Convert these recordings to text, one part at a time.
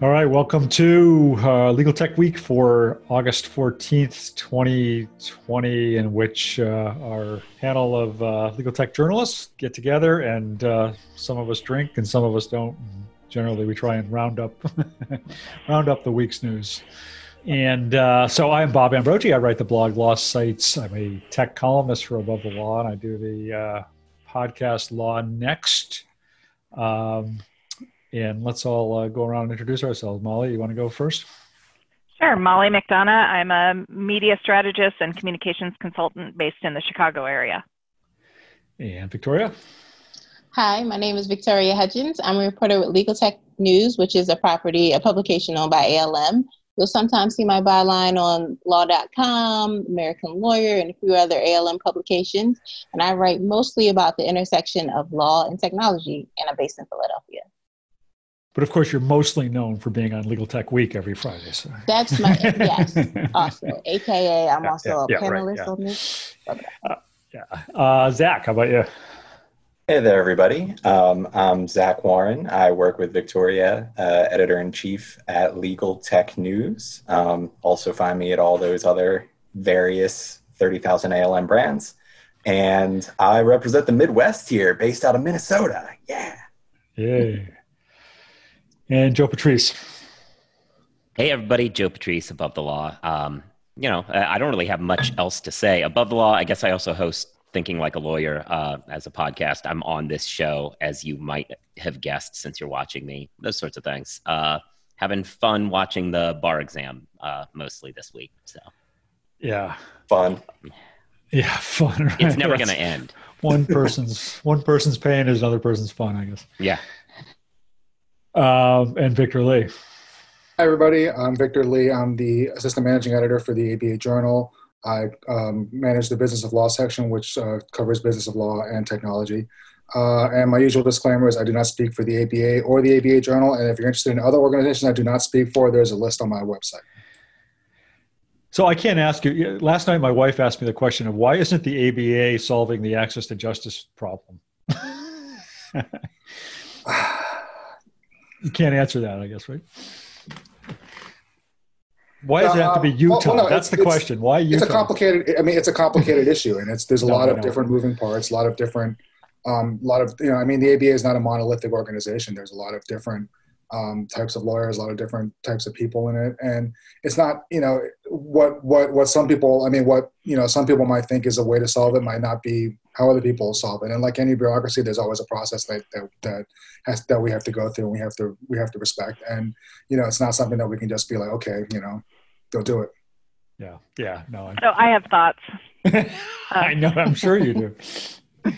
All right, welcome to uh, Legal Tech Week for August 14th, 2020, in which uh, our panel of uh, legal tech journalists get together and uh, some of us drink and some of us don't. Generally, we try and round up round up the week's news. And uh, so I'm Bob Ambrogi. I write the blog LawSites. I'm a tech columnist for Above the Law, and I do the uh, podcast LawNext. Um, and let's all uh, go around and introduce ourselves. Molly, you want to go first? Sure. Molly McDonough. I'm a media strategist and communications consultant based in the Chicago area. And Victoria? Hi, my name is Victoria Hudgens. I'm a reporter with Legal Tech News, which is a property, a publication owned by ALM. You'll sometimes see my byline on law.com, American Lawyer, and a few other ALM publications. And I write mostly about the intersection of law and technology, and I'm based in Philadelphia. But of course, you're mostly known for being on Legal Tech Week every Friday. So. That's my yes, also, aka I'm also yeah, a yeah, panelist right, on this. Uh, yeah, uh, Zach, how about you? Hey there, everybody. Um, I'm Zach Warren. I work with Victoria, uh, editor in chief at Legal Tech News. Um, also, find me at all those other various 30,000 ALM brands. And I represent the Midwest here, based out of Minnesota. Yeah. Yeah and Joe Patrice. Hey, everybody, Joe Patrice, Above the Law. Um, you know, I don't really have much else to say. Above the Law, I guess I also host Thinking Like a Lawyer uh, as a podcast. I'm on this show, as you might have guessed since you're watching me, those sorts of things. Uh, having fun watching the bar exam uh, mostly this week. So, yeah. Fun. Yeah, fun. Right? It's never going to end. one person's one person's pain is another person's fun, I guess. Yeah um, and Victor Li. Hi, everybody. I'm Victor Li. I'm the assistant managing editor for the ABA Journal. I um, manage the business of law section, which uh, covers business of law and technology. Uh, and my usual disclaimer is I do not speak for the ABA or the ABA Journal. And if you're interested in other organizations I do not speak for, there's a list on my website. So I can't ask you. Last night, my wife asked me the question of why isn't the ABA solving the access to justice problem? You can't answer that, I guess, right? Why does it have to be Utah? Well, no, That's the question. Why Utah? It's a complicated. I mean, it's a complicated issue, and it's there's a no, lot of different moving parts, a lot of different, um, a lot of you know. I mean, the ABA is not a monolithic organization. There's a lot of different um, types of lawyers, a lot of different types of people in it, and it's not you know what what what some people. I mean, what you know, some people might think is a way to solve it might not be how other people solve it. And like any bureaucracy, there's always a process that that that has that we have to go through and we have to we have to respect. And you know, it's not something that we can just be like, okay, you know, go do it. Yeah, yeah, no. So I have thoughts. I know. I'm sure you do.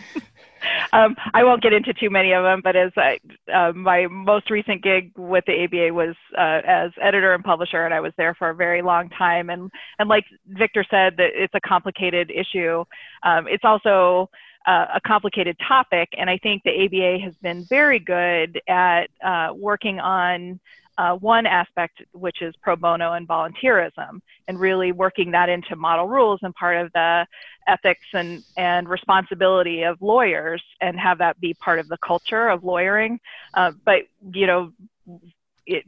um, I won't get into too many of them, but as I, uh, my most recent gig with the ABA was uh, as editor and publisher, and I was there for a very long time. And and like Victor said, that it's a complicated issue. Um, it's also uh, a complicated topic, and I think the ABA has been very good at uh, working on uh, one aspect, which is pro bono and volunteerism, and really working that into model rules and part of the ethics and, and responsibility of lawyers and have that be part of the culture of lawyering. Uh, but, you know, it,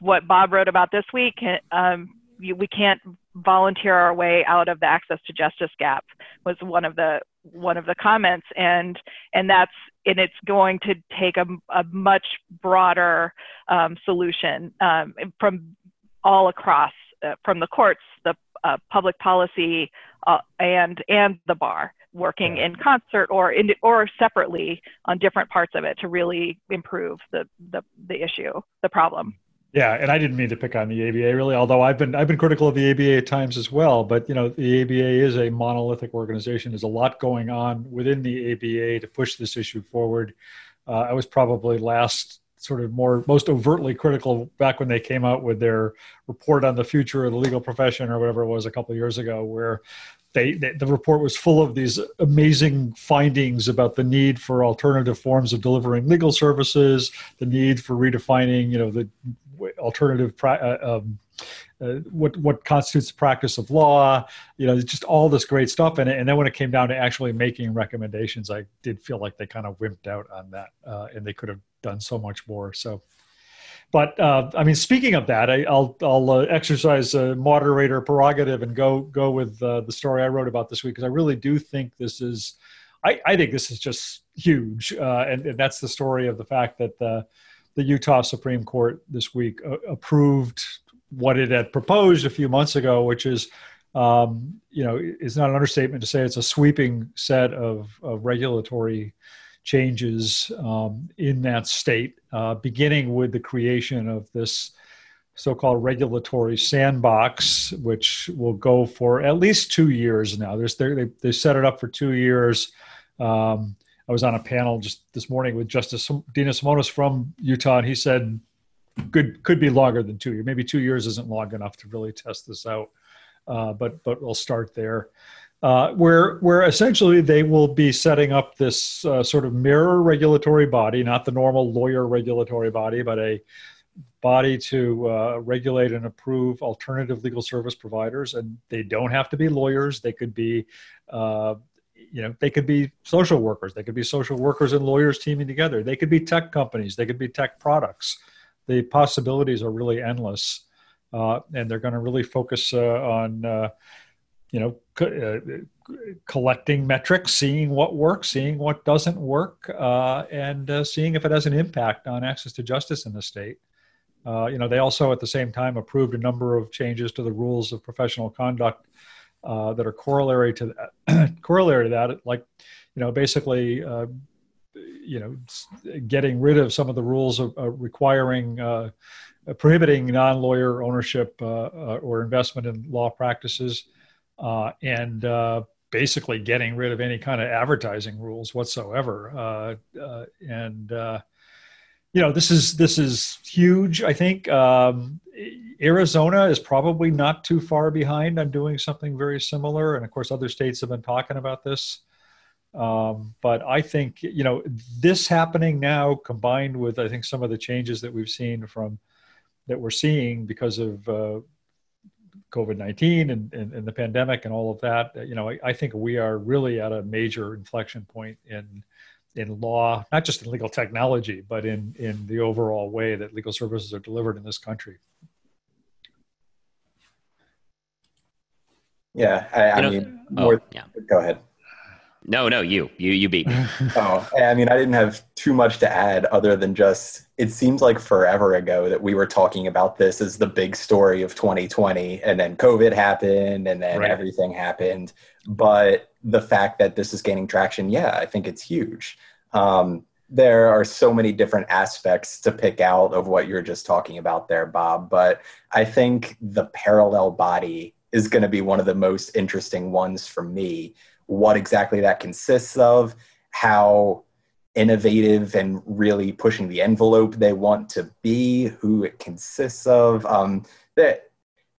what Bob wrote about this week, um, we can't volunteer our way out of the access to justice gap was one of the one of the comments. And and that's and it's going to take a, a much broader um, solution um, from all across uh, from the courts the uh, public policy uh, and and the bar working in concert or in, or separately on different parts of it to really improve the the, the issue the problem yeah, and I didn't mean to pick on the ABA really, although I've been I've been critical of the ABA at times as well. But you know, the ABA is a monolithic organization. There's a lot going on within the ABA to push this issue forward. Uh, I was probably last sort of more most overtly critical back when they came out with their report on the future of the legal profession or whatever it was a couple years ago, where they, they, the report was full of these amazing findings about the need for alternative forms of delivering legal services, the need for redefining, you know, the alternative uh, um, uh, what what constitutes the practice of law you know just all this great stuff. And, and then when it came down to actually making recommendations i did feel like they kind of wimped out on that uh, and they could have done so much more. So but uh, I mean, speaking of that, I, will I'll uh, exercise a moderator prerogative and go go with uh, the story I wrote about this week because I really do think this is, I, I think this is just huge, uh, and, and, that's the story of the fact that the Utah Supreme Court this week uh, approved what it had proposed a few months ago, which is. Um, you know, it's not an understatement to say it's a sweeping set of, of regulatory changes um, in that state, uh, beginning with the creation of this so-called regulatory sandbox, which will go for at least two years now. There's they they set it up for two years. Um, I was on a panel just this morning with Justice Deno Himonas from Utah, and he said could could be longer than two years. Maybe two years isn't long enough to really test this out, uh, but but we'll start there uh, where where essentially they will be setting up this uh, sort of mirror regulatory body, not the normal lawyer regulatory body, but a body to uh, regulate and approve alternative legal service providers. And they don't have to be lawyers; they could be, uh, you know, they could be social workers. They could be social workers and lawyers teaming together. They could be tech companies. They could be tech products. The possibilities are really endless, uh, and they're going to really focus uh, on you know, co- uh, collecting metrics, seeing what works, seeing what doesn't work, uh, and uh, seeing if it has an impact on access to justice in the state. Uh, you know, they also at the same time approved a number of changes to the rules of professional conduct uh, that are corollary to that. corollary to that, like, you know, basically, uh, you know, getting rid of some of the rules of requiring prohibiting non-lawyer ownership or investment in law practices uh, and uh, basically getting rid of any kind of advertising rules whatsoever. Uh, uh and uh, you know, this is this is huge. I think um, Arizona is probably not too far behind on doing something very similar, and of course, other states have been talking about this. Um, but I think you know this happening now, combined with I think some of the changes that we've seen from that we're seeing because of uh, COVID 19 and, and, and, the pandemic and all of that, you know, I, I, think we are really at a major inflection point in in law, not just in legal technology, but in, in the overall way that legal services are delivered in this country. Yeah, I, I mean, oh, more, yeah. go ahead. No, no, you, you, you beat me. oh, I mean, I didn't have too much to add other than just it seems like forever ago that we were talking about this as the big story of 2020, and then COVID happened, and then right. everything happened. But the fact that this is gaining traction, yeah, I think it's huge. Um, there are so many different aspects to pick out of what you're just talking about there, Bob. But I think the parallel body is going to be one of the most interesting ones for me what exactly that consists of, how innovative and really pushing the envelope they want to be, who it consists of. Um, that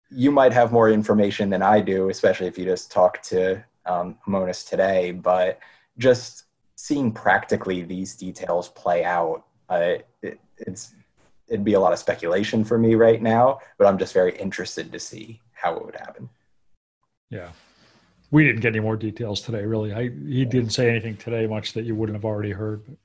you might have more information than I do, especially if you just talk to um, Monis today. But just seeing practically these details play out, uh, it, it's it'd be a lot of speculation for me right now. But I'm just very interested to see how it would happen. Yeah, we didn't get any more details today. Really, I, he didn't say anything today much that you wouldn't have already heard. But.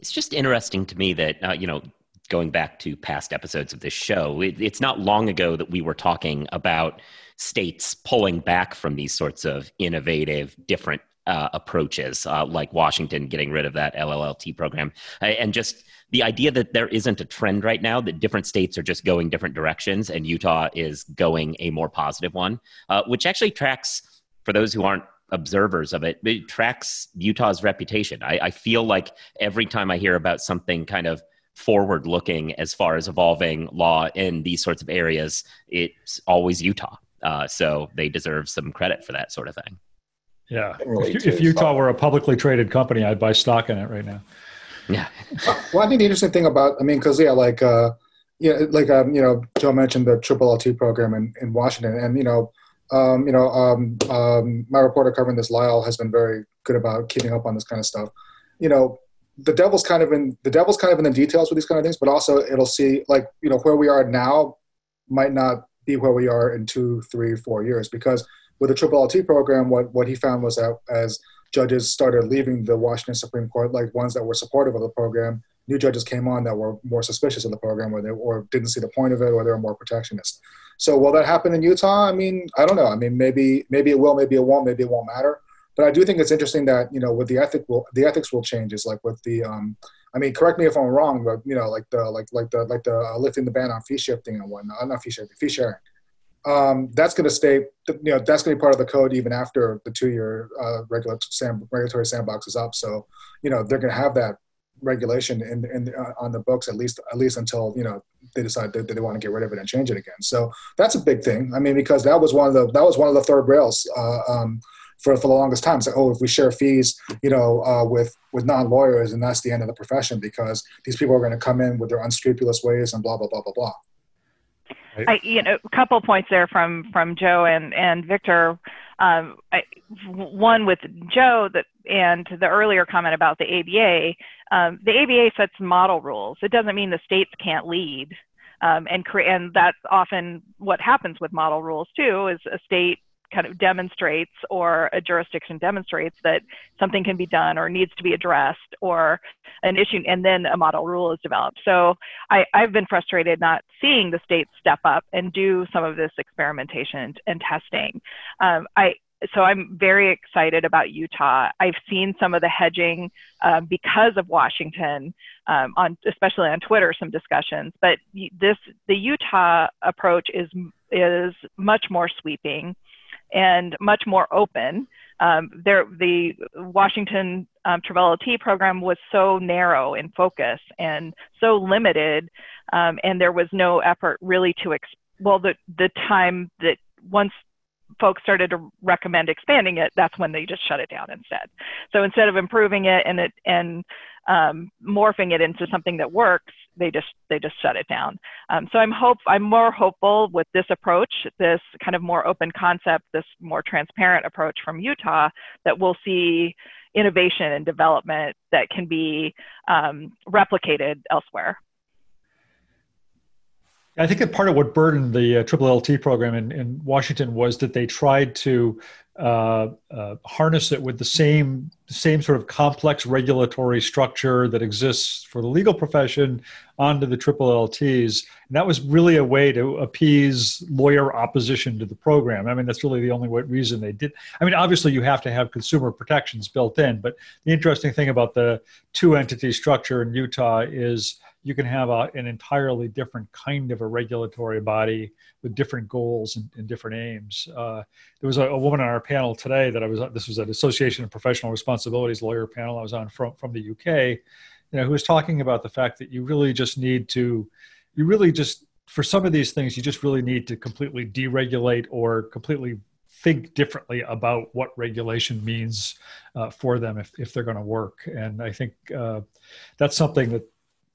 It's just interesting to me that uh, you know, going back to past episodes of this show, it, it's not long ago that we were talking about states pulling back from these sorts of innovative, different uh, approaches, uh, like Washington getting rid of that LLLT program, and just the idea that there isn't a trend right now that different states are just going different directions and Utah is going a more positive one, uh, which actually tracks for those who aren't observers of it, it tracks Utah's reputation. I, I feel like every time I hear about something kind of forward looking as far as evolving law in these sorts of areas, it's always Utah. Uh, so they deserve some credit for that sort of thing. Yeah. If, if Utah were a publicly traded company, I'd buy stock in it right now. Yeah. well, I think the interesting thing about, I mean, because yeah, like, uh, yeah, like um, you know, Joe mentioned the Triple LT program in, in Washington, and you know, um, you know, um, um, my reporter covering this, Lyle, has been very good about keeping up on this kind of stuff. You know, the devil's kind of in the devil's kind of in the details with these kind of things, but also it'll see like you know where we are now might not be where we are in two, three, four years because with the Triple LT program, what what he found was that as judges started leaving the Washington Supreme Court, like ones that were supportive of the program, new judges came on that were more suspicious of the program or they or didn't see the point of it or they were more protectionist. So will that happen in Utah? I mean, I don't know. I mean, maybe maybe it will, maybe it won't, maybe it won't matter. But I do think it's interesting that you know with the ethic will the ethics will change. Is like with the um, I mean, correct me if I'm wrong, but you know, like the like like the like the uh, lifting the ban on fee shifting and whatnot, not fee shifting, fee sharing. Um, that's going to stay, you know, that's going to be part of the code even after the two-year uh, regulatory, regulatory sandbox is up. So, you know, they're going to have that regulation in, in uh, on the books at least at least until you know they decide that they want to get rid of it and change it again. So that's a big thing. I mean, because that was one of the that was one of the third rails uh, um, for for the longest time. It's like, oh, if we share fees, you know, uh, with with non lawyers, and that's the end of the profession because these people are going to come in with their unscrupulous ways and blah blah blah blah blah. I, you know, a couple points there from from Joe and and Victor. Um, I, one with Joe that and the earlier comment about the ABA. Um, the ABA sets model rules. It doesn't mean the states can't lead. Um, and, cre- and that's often what happens with model rules too is a state kind of demonstrates or a jurisdiction demonstrates that something can be done or needs to be addressed or an issue and then a model rule is developed so I, i've been frustrated not seeing the states step up and do some of this experimentation and testing um, i so I'm very excited about Utah. I've seen some of the hedging um, because of Washington, um, on especially on Twitter, some discussions. But this the Utah approach is is much more sweeping and much more open. Um, there, the Washington um, T program was so narrow in focus and so limited, um, and there was no effort really to, well, the, the time that once folks started to recommend expanding it, that's when they just shut it down instead. So instead of improving it and it and um, morphing it into something that works, they just they just shut it down. Um, so I'm hope I'm more hopeful with this approach, this kind of more open concept, this more transparent approach from Utah that we'll see innovation and development that can be um, replicated elsewhere. I think that part of what burdened the uh, triple LT program in, in Washington was that they tried to uh, uh, harness it with the same same sort of complex regulatory structure that exists for the legal profession onto the triple LTs. And that was really a way to appease lawyer opposition to the program. I mean, that's really the only reason they did. I mean, obviously, you have to have consumer protections built in, but the interesting thing about the two entity structure in Utah is you can have a, an entirely different kind of a regulatory body with different goals and, and different aims. Uh, there was a, a, woman on our panel today that I was. This was an Association of Professional Responsibilities lawyer panel I was on from from the UK. You know, who was talking about the fact that you really just need to, you really just for some of these things you just really need to completely deregulate or completely think differently about what regulation means uh, for them if, if they're going to work. And I think uh, that's something that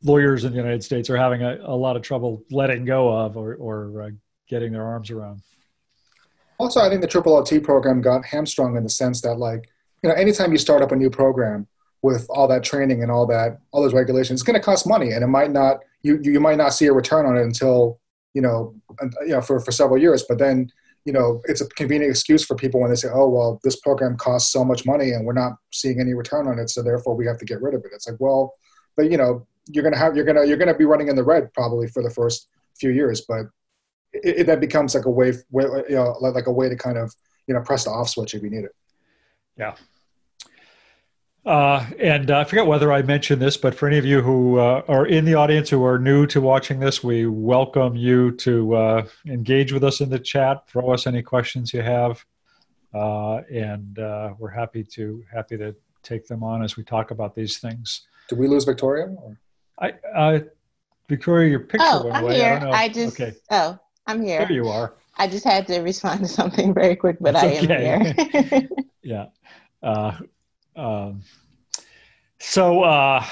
lawyers in the United States are having a, a lot of trouble letting go of or, or uh, getting their arms around. Also, I think the Triple LT program got hamstrung in the sense that, like, you know, anytime you start up a new program with all that training and all that, all those regulations, it's going to cost money, and it might not, you you might not see a return on it until, you know, you know, for for several years. But then, you know, it's a convenient excuse for people when they say, oh, well, this program costs so much money and we're not seeing any return on it, so therefore we have to get rid of it. It's like, well, but you know, you're gonna have you're gonna you're gonna be running in the red probably for the first few years, but it, it that becomes like a way, way you know, like, like a way to kind of you know press the off switch if you need it. Yeah. Uh, and uh, I forget whether I mentioned this, but for any of you who uh, are in the audience who are new to watching this, we welcome you to uh, engage with us in the chat. Throw us any questions you have, uh, and uh, we're happy to happy to take them on as we talk about these things. Did we lose Victoria? Or? I, uh, Victoria, your picture oh, went I'm away. Here. I, I just. Okay. Oh, I'm here. There you are. I just had to respond to something very quick, but I okay. am here. yeah. Uh, um, so, uh,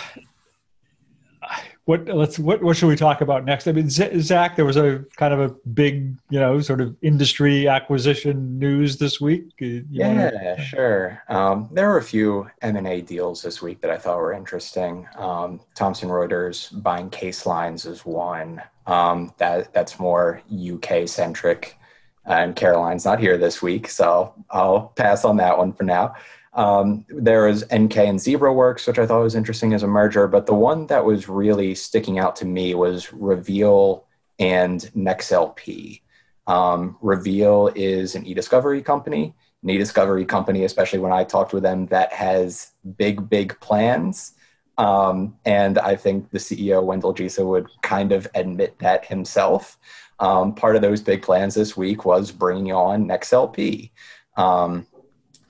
what let's what what should we talk about next? I mean, Zach, there was a kind of a big, you know, sort of industry acquisition news this week. You yeah, wanna... sure. Um, there were a few M and A deals this week that I thought were interesting. Um, Thomson Reuters buying CaseLines is one. Um, that that's more UK centric, and Caroline's not here this week, so I'll pass on that one for now. Um, there was NK and Zebra Works, which I thought was interesting as a merger, but the one that was really sticking out to me was Reveal and NexLP. Um, Reveal is an e-discovery company, an e-discovery company, especially when I talked with them, that has big, big plans. Um, and I think the CEO, Wendell Jisa, would kind of admit that himself. Um, part of those big plans this week was bringing on NexLP. Um,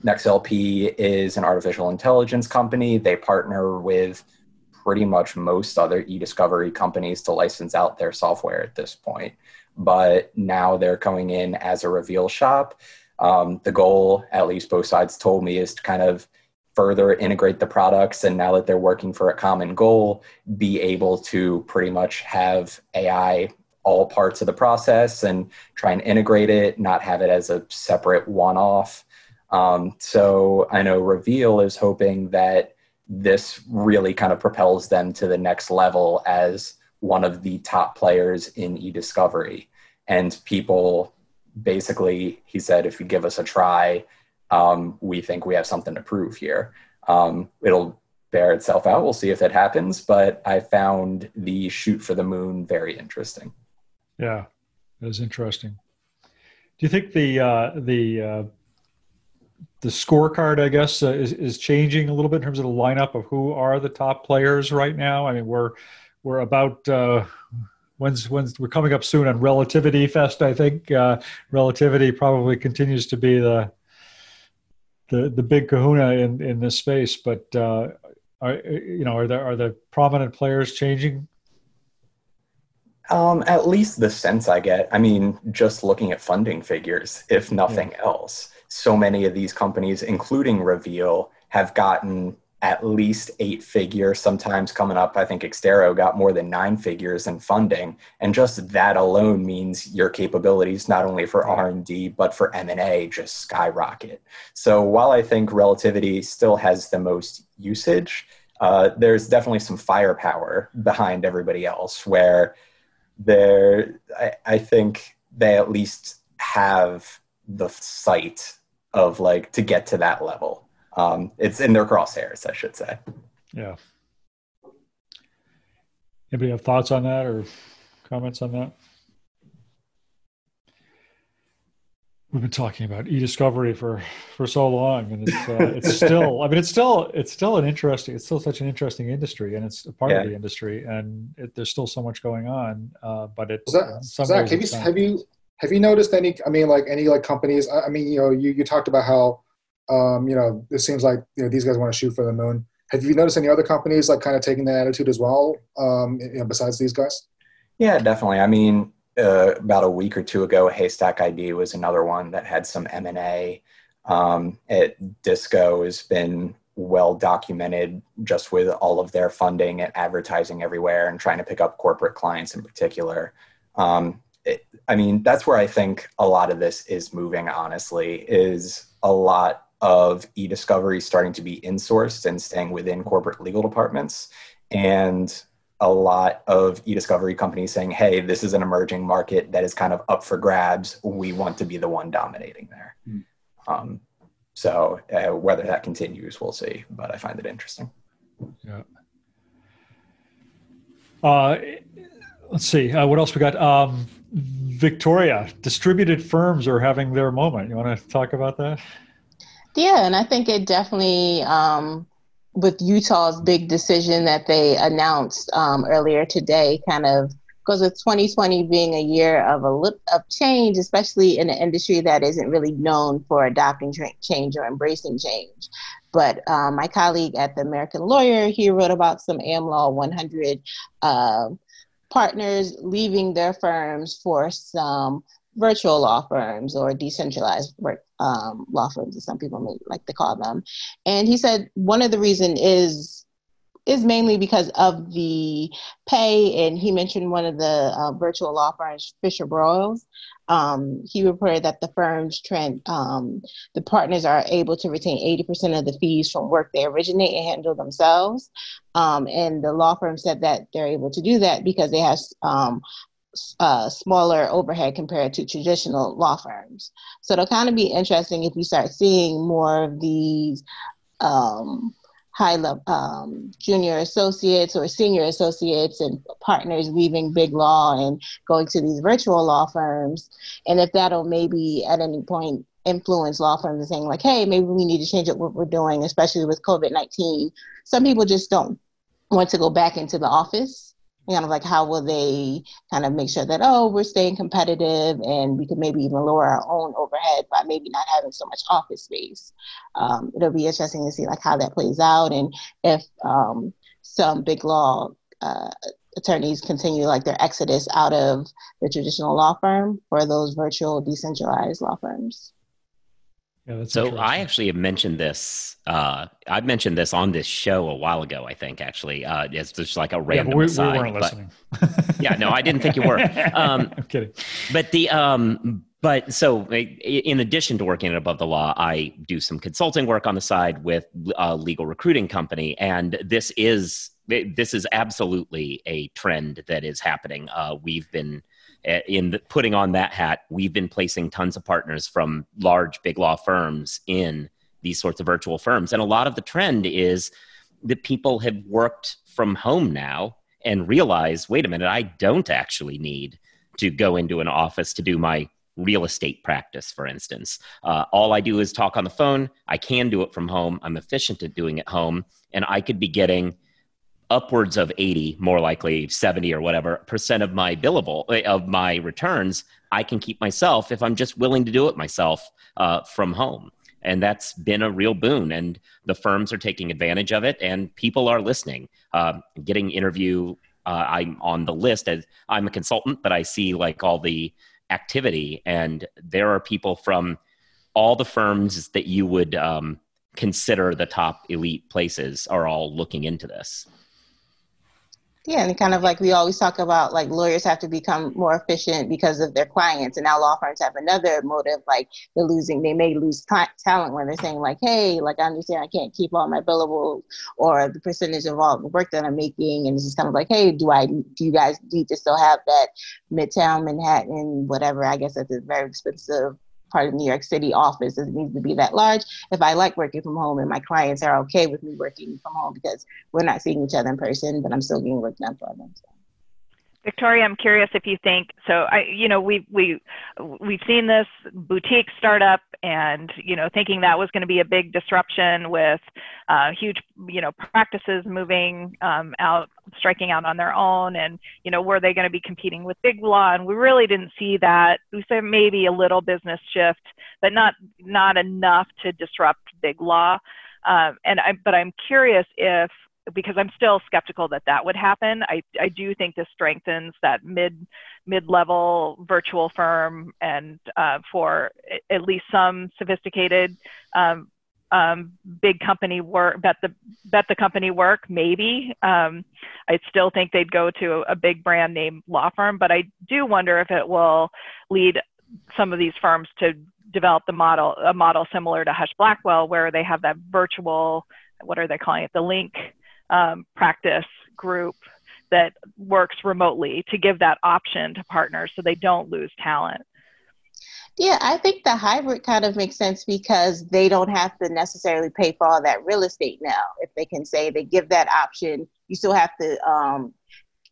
NexLP is an artificial intelligence company. They partner with pretty much most other e-discovery companies to license out their software at this point. But now they're coming in as a reveal shop. Um, the goal, at least both sides told me, is to kind of further integrate the products and now that they're working for a common goal be able to pretty much have ai all parts of the process and try and integrate it not have it as a separate one-off um, so i know reveal is hoping that this really kind of propels them to the next level as one of the top players in e-discovery and people basically he said if you give us a try um, we think we have something to prove here. Um, it'll bear itself out. We'll see if that happens. But I found the shoot for the moon very interesting. Yeah, it was interesting. Do you think the uh, the uh, the scorecard, I guess, uh, is is changing a little bit in terms of the lineup of who are the top players right now? I mean, we're we're about uh, when's when's we're coming up soon on Relativity Fest. I think uh, Relativity probably continues to be the the the big kahuna in in this space. But uh, are you know are there are the prominent players changing? Um, at least the sense I get. I mean, just looking at funding figures, if nothing yeah. else, so many of these companies, including Reveal, have gotten at least eight figures, sometimes coming up. I think Exterro got more than nine figures in funding, and just that alone means your capabilities not only for R and D but for M and A just skyrocket. So while I think Relativity still has the most usage, uh, there's definitely some firepower behind everybody else. Where there, I, I think they at least have the sight of like to get to that level um, it's in their crosshairs, I should say. Yeah. Anybody have thoughts on that or comments on that? We've been talking about e-discovery for for so long, and it's uh, it's still. I mean, it's still it's still an interesting. It's still such an interesting industry, and it's a part yeah. of the industry, and it, there's still so much going on. Uh, but it's Zach, Zach have you have you have you noticed any? I mean, like any like companies? I, I mean, you know, you you talked about how um, you know, it seems like you know these guys want to shoot for the moon. Have you noticed any other companies like kind of taking that attitude as well? Um, you know, besides these guys? Yeah, definitely. I mean, uh, about a week or two ago, HaystackID was another one that had some M and A. Um, at Disco has been well documented just with all of their funding and advertising everywhere and trying to pick up corporate clients in particular. Um, it, I mean, that's where I think a lot of this is moving. Honestly, is a lot of e-discovery starting to be insourced and staying within corporate legal departments and a lot of e-discovery companies saying hey this is an emerging market that is kind of up for grabs we want to be the one dominating there mm. um, so uh, whether that continues we'll see but i find it interesting yeah uh, let's see uh, what else we got um, victoria distributed firms are having their moment you want to talk about that yeah, and I think it definitely, um, with Utah's big decision that they announced um, earlier today, kind of because with 2020 being a year of a lip of change, especially in an industry that isn't really known for adopting change or embracing change. But um, my colleague at the American Lawyer, he wrote about some AmLaw 100 uh, partners leaving their firms for some virtual law firms or decentralized work, um, law firms, as some people may like to call them. And he said one of the reason is is mainly because of the pay. And he mentioned one of the uh, virtual law firms, FisherBroyles. Um, he reported that the firms trend, um, the partners are able to retain 80% of the fees from work they originate and handle themselves. Um, and the law firm said that they're able to do that because they have um, uh, smaller overhead compared to traditional law firms. So it'll kind of be interesting if we start seeing more of these um, high level um, junior associates or senior associates and partners leaving big law and going to these virtual law firms. And if that'll maybe at any point influence law firms and saying like hey maybe we need to change up what we're doing especially with covid-19 some people just don't want to go back into the office kind of like how will they kind of make sure that oh we're staying competitive and we could maybe even lower our own overhead by maybe not having so much office space. Um, it'll be interesting to see like how that plays out and if um, some big law uh, attorneys continue like their exodus out of the traditional law firm for those virtual decentralized law firms yeah, so I actually have mentioned this. Uh, I've mentioned this on this show a while ago. I think actually, uh, it's just like a random. Yeah, we, aside, we, weren't listening. yeah, no, I didn't think you were. Um, I'm kidding. But the um, but so in addition to working at Above the Law, I do some consulting work on the side with a legal recruiting company, and this is this is absolutely a trend that is happening. Uh, we've been uh, in the, putting on that hat, we've been placing tons of partners from large big law firms in these sorts of virtual firms. And a lot of the trend is that people have worked from home now and realize, wait a minute, I don't actually need to go into an office to do my real estate practice, for instance. Uh, all I do is talk on the phone. I can do it from home. I'm efficient at doing it home. And I could be getting upwards of 80 more likely 70 or whatever percent of my billable eh, of my returns i can keep myself if i'm just willing to do it myself uh, from home. And that's been a real boon and the firms are taking advantage of it and people are listening. Uh, getting interview uh, i'm on the list as i'm a consultant but i see like all the activity and there are people from all the firms that you would um, consider the top elite places are all looking into this yeah, and kind of like we always talk about, like lawyers have to become more efficient because of their clients, and now law firms have another motive, like they're losing, they may lose t- talent when they're saying like, hey, like I understand I can't keep all my billable or the percentage of all the work that I'm making, and it's just kind of like, hey, do I, do you guys need to still have that Midtown Manhattan, whatever? I guess that's a very expensive part of New York City office. doesn't need to be that large. If I like working from home and my clients are okay with me working from home because we're not seeing each other in person, but I'm still getting work done for them. So. Victoria, I'm curious if you think so. I, you know, we we we've seen this boutique startup, and you know, thinking that was going to be a big disruption with uh, huge, you know, practices moving um, out, striking out on their own, and you know, were they going to be competing with big law? And we really didn't see that. We saw maybe a little business shift, but not not enough to disrupt big law. Um, and I, but I'm curious if because I'm still skeptical that that would happen. I, I do think this strengthens that mid mid level virtual firm and uh, for at least some sophisticated um, um, big company work bet the bet the company work maybe um, I still think they'd go to a big brand name law firm, but I do wonder if it will lead some of these firms to develop the model a model similar to Husch Blackwell where they have that virtual what are they calling it the link um, practice group that works remotely to give that option to partners so they don't lose talent. Yeah, I think the hybrid kind of makes sense because they don't have to necessarily pay for all that real estate now. If they can say they give that option, you still have to um,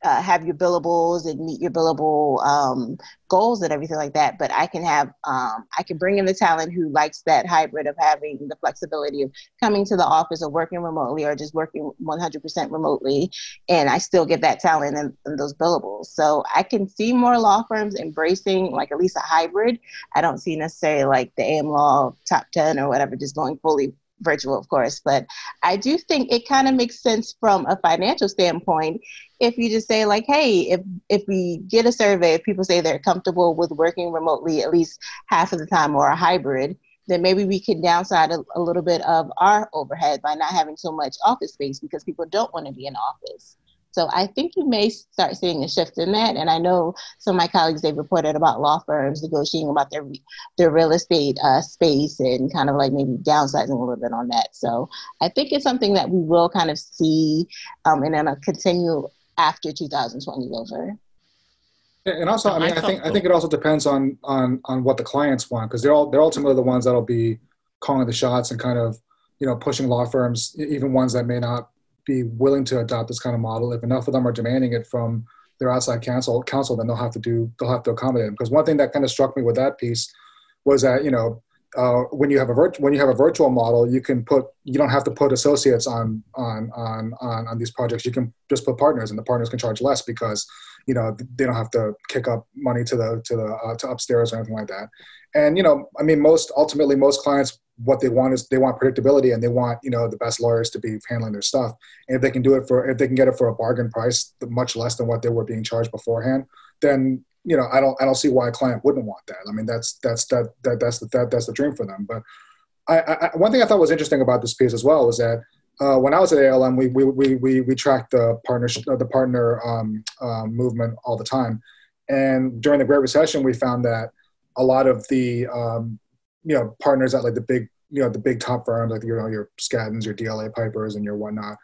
uh, have your billables and meet your billable um, goals and everything like that. But I can have, um, I can bring in the talent who likes that hybrid of having the flexibility of coming to the office or working remotely or just working 100% remotely. And I still get that talent and, and those billables. So I can see more law firms embracing like at least a hybrid. I don't see necessarily like the AmLaw top 10 or whatever, just going fully virtual, of course, but I do think it kind of makes sense from a financial standpoint if you just say like, hey, if if we get a survey, if people say they're comfortable with working remotely at least half of the time or a hybrid, then maybe we can downside a, a little bit of our overhead by not having so much office space because people don't want to be in office. So I think you may start seeing a shift in that. And I know some of my colleagues they've reported about law firms negotiating about their their real estate uh, space and kind of like maybe downsizing a little bit on that. So I think it's something that we will kind of see um, and then continue after 2020 is over. And also, I mean, I think I think it also depends on on on what the clients want because they're all they're ultimately the ones that'll be calling the shots and kind of you know, pushing law firms, even ones that may not be willing to adopt this kind of model. If enough of them are demanding it from their outside counsel, counsel, then they'll have to do, they'll have to accommodate them. Because one thing that kind of struck me with that piece was that, you know, uh, when you have a virt- when you have a virtual model, you can put you don't have to put associates on on on on, on these projects. You can just put partners, and the partners can charge less because you know they don't have to kick up money to the to the uh, to upstairs or anything like that. And you know, I mean, most ultimately, most clients what they want is they want predictability and they want you know the best lawyers to be handling their stuff. And if they can do it for if they can get it for a bargain price, much less than what they were being charged beforehand, then you know, I don't I don't see why a client wouldn't want that. I mean, that's that's that that that's the that, that's the dream for them. But I, I, one thing I thought was interesting about this piece as well was that uh, when I was at ALM, we we we we, we tracked the partnership the partner um, um, movement all the time, and during the Great Recession, we found that a lot of the um, you know partners at like the big you know the big top firms like you know your Skaddens, your DLA Pipers, and your whatnot,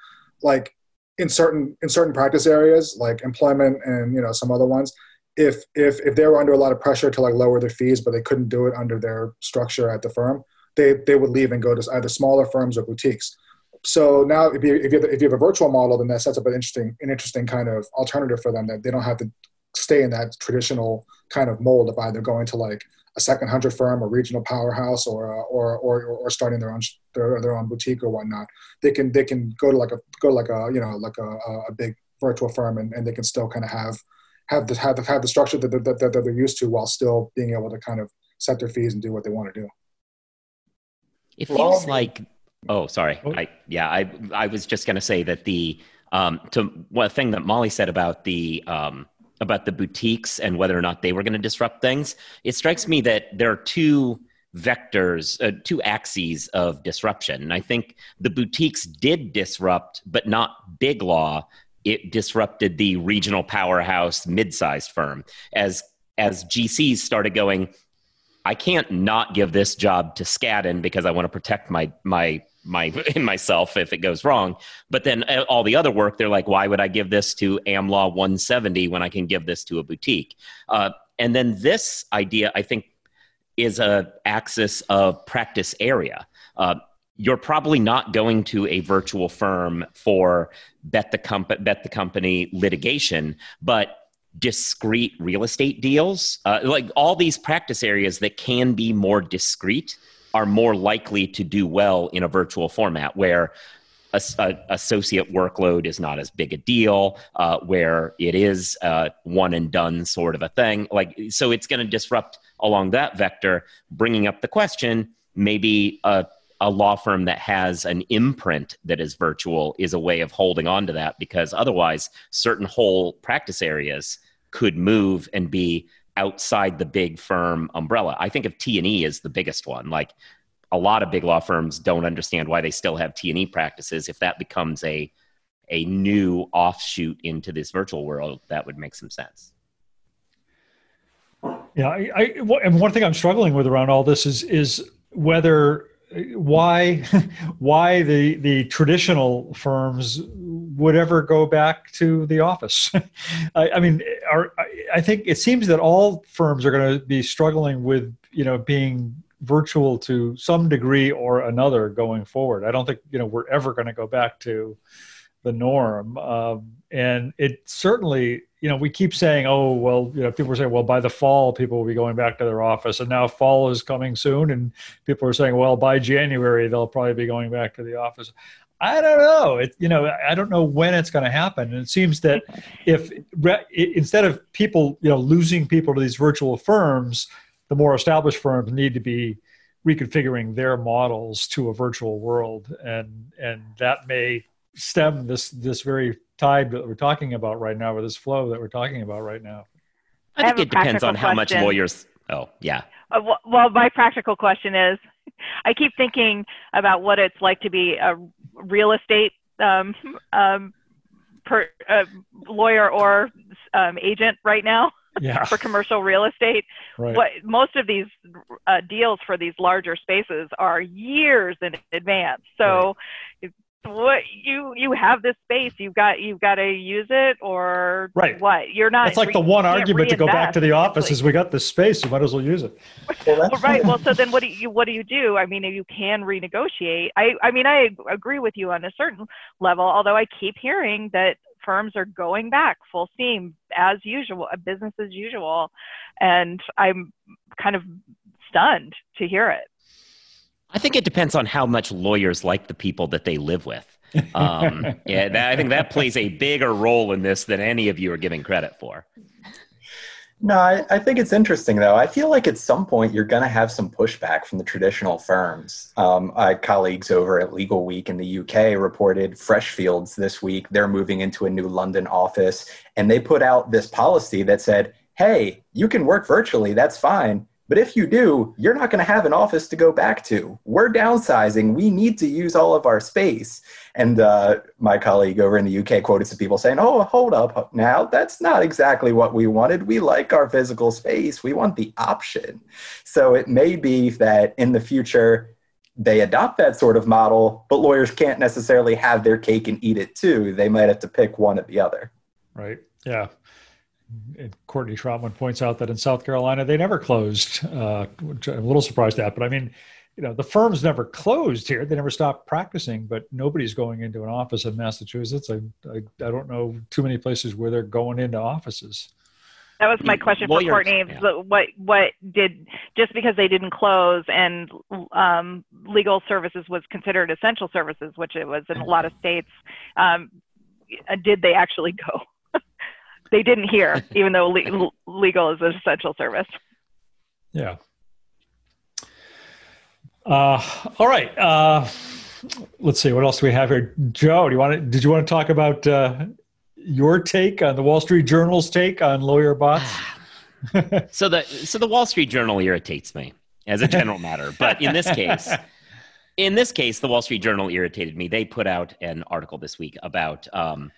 like in certain in certain practice areas like employment and you know some other ones if if if they were under a lot of pressure to like lower their fees, but they couldn't do it under their structure at the firm, they they would leave and go to either smaller firms or boutiques. So now, if you if you have, if you have a virtual model, then that sets up an interesting an interesting kind of alternative for them that they don't have to stay in that traditional kind of mold of either going to like a second hundred firm or regional powerhouse or, uh, or, or, or starting their own, their, their own boutique or whatnot. They can, they can go to like a, go like a, you know, like a, a big virtual firm and, and they can still kind of have have the have the, have the structure that, that, that, that they're used to while still being able to kind of set their fees and do what they want to do. It feels well, like oh sorry oh. I yeah I I was just going to say that the um to one thing that Molly said about the um about the boutiques and whether or not they were going to disrupt things. It strikes me that there are two vectors uh, two axes of disruption. And I think the boutiques did disrupt but not big law. It disrupted the regional powerhouse mid-sized firm. As as GCs started going I can't not give this job to Skadden because I want to protect my my my in myself if it goes wrong. But then uh, all the other work, they're like, why would I give this to AmLaw 170 when I can give this to a boutique? Uh, and then this idea, I think, is a axis of practice area. Uh, you're probably not going to a virtual firm for bet the, comp- bet the company litigation, but discrete real estate deals, uh, like all these practice areas that can be more discrete, are more likely to do well in a virtual format where a, a associate workload is not as big a deal, uh, where it is uh, one and done sort of a thing. Like, so it's going to disrupt along that vector, bringing up the question maybe a a law firm that has an imprint that is virtual is a way of holding on to that because otherwise certain whole practice areas could move and be outside the big firm umbrella. I think of t&e as the biggest one. Like a lot of big law firms don't understand why they still have t&e practices. If that becomes a a new offshoot into this virtual world that would make some sense. Yeah I, I and one thing i'm struggling with around all this is is whether why why the the traditional firms would ever go back to the office. I, I, mean, are, I think it seems that all firms are going to be struggling with you know being virtual to some degree or another going forward. I don't think you know we're ever going to go back to the norm. Um, and it certainly, you know, we keep saying, oh, well, you know, people are saying, well, by the fall, people will be going back to their office. And now fall is coming soon. And people are saying, well, by January, they'll probably be going back to the office. I don't know. It, you know, I don't know when it's going to happen. And it seems that if instead of people, you know, losing people to these virtual firms, the more established firms need to be reconfiguring their models to a virtual world, and and that may stem this this very tide that we're talking about right now, or this flow that we're talking about right now? I think I it depends on how question. much lawyers. Oh, yeah. Uh, well, my practical question is, I keep thinking about what it's like to be a real estate um, um, per, uh, lawyer or um, agent right now. Yeah. for commercial real estate. Right. What most of these uh, deals for these larger spaces are years in advance. So right what you you have this space. You've got you've got to use it or right. what? You're not. It's like the one argument to go back to the office is we got this space. You might as well use it. well, right. Well, so then what do you what do you do? I mean, you can renegotiate. I I mean, I agree with you on a certain level. Although I keep hearing that firms are going back full steam as usual, business as usual, and I'm kind of stunned to hear it. I think it depends on how much lawyers like the people that they live with. Um, yeah, that, I think that plays a bigger role in this than any of you are giving credit for. No, I, I, think it's interesting though. I feel like at some point you're going to have some pushback from the traditional firms. Um, my colleagues over at Legal Week in the UK reported Freshfields this week. They're moving into a new London office, and they put out this policy that said, "Hey, you can work virtually. That's fine." But if you do, you're not going to have an office to go back to. We're downsizing. We need to use all of our space. And uh, my colleague over in the UK quoted some people saying, Oh, hold up now. That's not exactly what we wanted. We like our physical space. We want the option. So it may be that in the future, they adopt that sort of model, but lawyers can't necessarily have their cake and eat it too. They might have to pick one or the other. Right. Yeah and Courtney Trautman points out that in South Carolina they never closed, uh, which I'm a little surprised at. But I mean, you know, the firms never closed here; they never stopped practicing. But nobody's going into an office in Massachusetts. I, I, I don't know too many places where they're going into offices. That was my question Lawyers, for Courtney. Yeah. What what did just because they didn't close and um, legal services was considered essential services, which it was in a lot of states, um, did they actually go? They didn't hear, even though le- legal is an essential service. Yeah. Uh, all right. Uh, let's see. What else do we have here? Joe, do you want to, did you want to talk about uh, your take on the Wall Street Journal's take on lawyer bots? so the so the Wall Street Journal irritates me as a general matter, but in this case, in this case, the Wall Street Journal irritated me. They put out an article this week about um,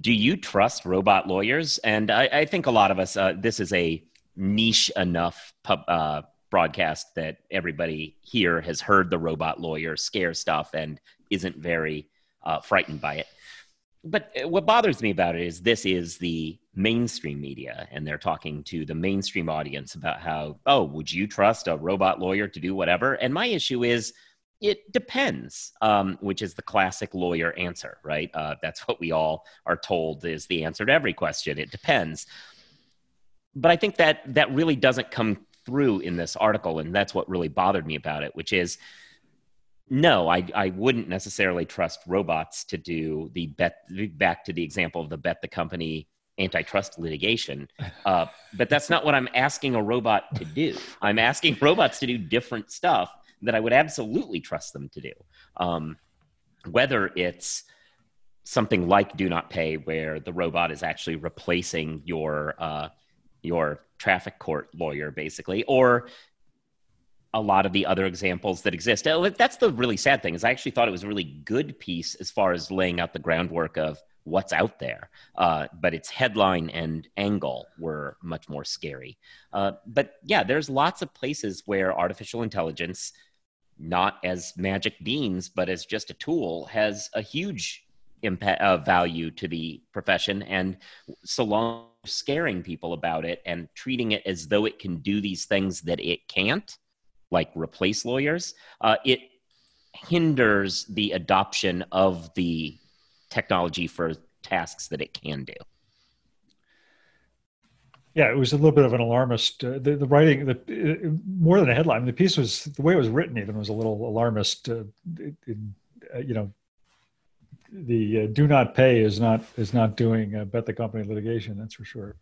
do you trust robot lawyers? And I, I think a lot of us, uh, this is a niche enough pub, uh, broadcast that everybody here has heard the robot lawyer scare stuff and isn't very uh, frightened by it. But uh, what bothers me about it is this is the mainstream media, and they're talking to the mainstream audience about how, oh, would you trust a robot lawyer to do whatever? And my issue is, it depends, um, which is the classic lawyer answer, right? Uh, that's what we all are told is the answer to every question. It depends. But I think that that really doesn't come through in this article, and that's what really bothered me about it, which is no, I, I wouldn't necessarily trust robots to do the bet. Back to the example of the bet the company antitrust litigation. Uh, but that's not what I'm asking a robot to do. I'm asking robots to do different stuff that I would absolutely trust them to do. Um, whether it's something like Do Not Pay, where the robot is actually replacing your uh, your traffic court lawyer, basically, or a lot of the other examples that exist. That's the really sad thing. Is I actually thought it was a really good piece as far as laying out the groundwork of what's out there. Uh, but its headline and angle were much more scary. Uh, but yeah, there's lots of places where artificial intelligence, not as magic beans, but as just a tool, has a huge impact uh, value to the profession. And so long scaring people about it and treating it as though it can do these things that it can't, like replace lawyers, uh, it hinders the adoption of the technology for tasks that it can do. Yeah, it was a little bit of an alarmist. Uh, the, the, writing, the, uh, more than a headline, the piece was the way it was written. Even was a little alarmist. Uh, uh, you know, the uh, do not pay is not is not doing uh, bet the company litigation. That's for sure.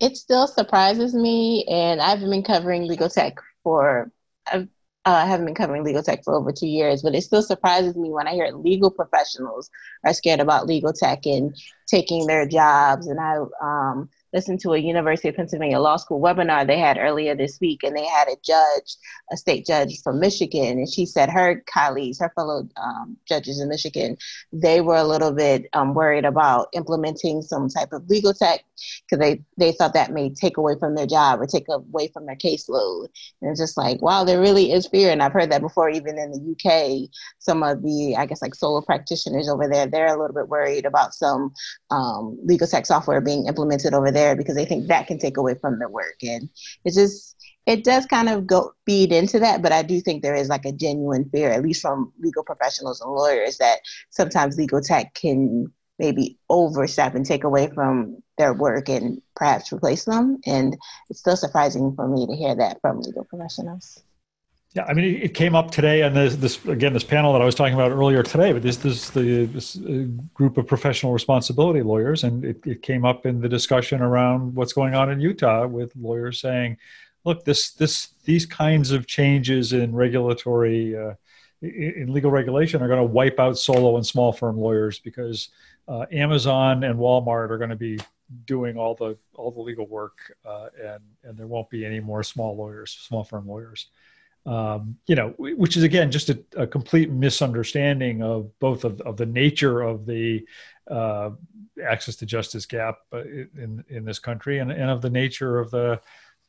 It still surprises me, and I've been covering legal tech for I've uh, I haven't been covering legal tech for over two years, but it still surprises me when I hear legal professionals are scared about legal tech and taking their jobs. And I, um, listened to a University of Pennsylvania Law School webinar they had earlier this week, and they had a judge, a state judge from Michigan, and she said her colleagues, her fellow um, judges in Michigan, they were a little bit um, worried about implementing some type of legal tech because they, they thought that may take away from their job or take away from their caseload. And it's just like, wow, there really is fear. And I've heard that before, even in the UK, some of the, I guess, like solo practitioners over there, they're a little bit worried about some um, legal tech software being implemented over there because they think that can take away from their work. And it's just, it does kind of go feed into that, but I do think there is like a genuine fear, at least from legal professionals and lawyers, that sometimes legal tech can maybe overstep and take away from their work and perhaps replace them. And it's still surprising for me to hear that from legal professionals. Yeah, I mean, it came up today and this, this again, this panel that I was talking about earlier today. But this, this, the, this uh, group of professional responsibility lawyers, and it, it came up in the discussion around what's going on in Utah with lawyers saying, "Look, this, this, these kinds of changes in regulatory, uh, in legal regulation, are going to wipe out solo and small firm lawyers because uh, Amazon and Walmart are going to be doing all the all the legal work, uh, and and there won't be any more small lawyers, small firm lawyers. Um, you know, which is again just a, a, complete misunderstanding of both of, of the nature of the uh, access to justice gap uh, in in this country, and, and of the nature of the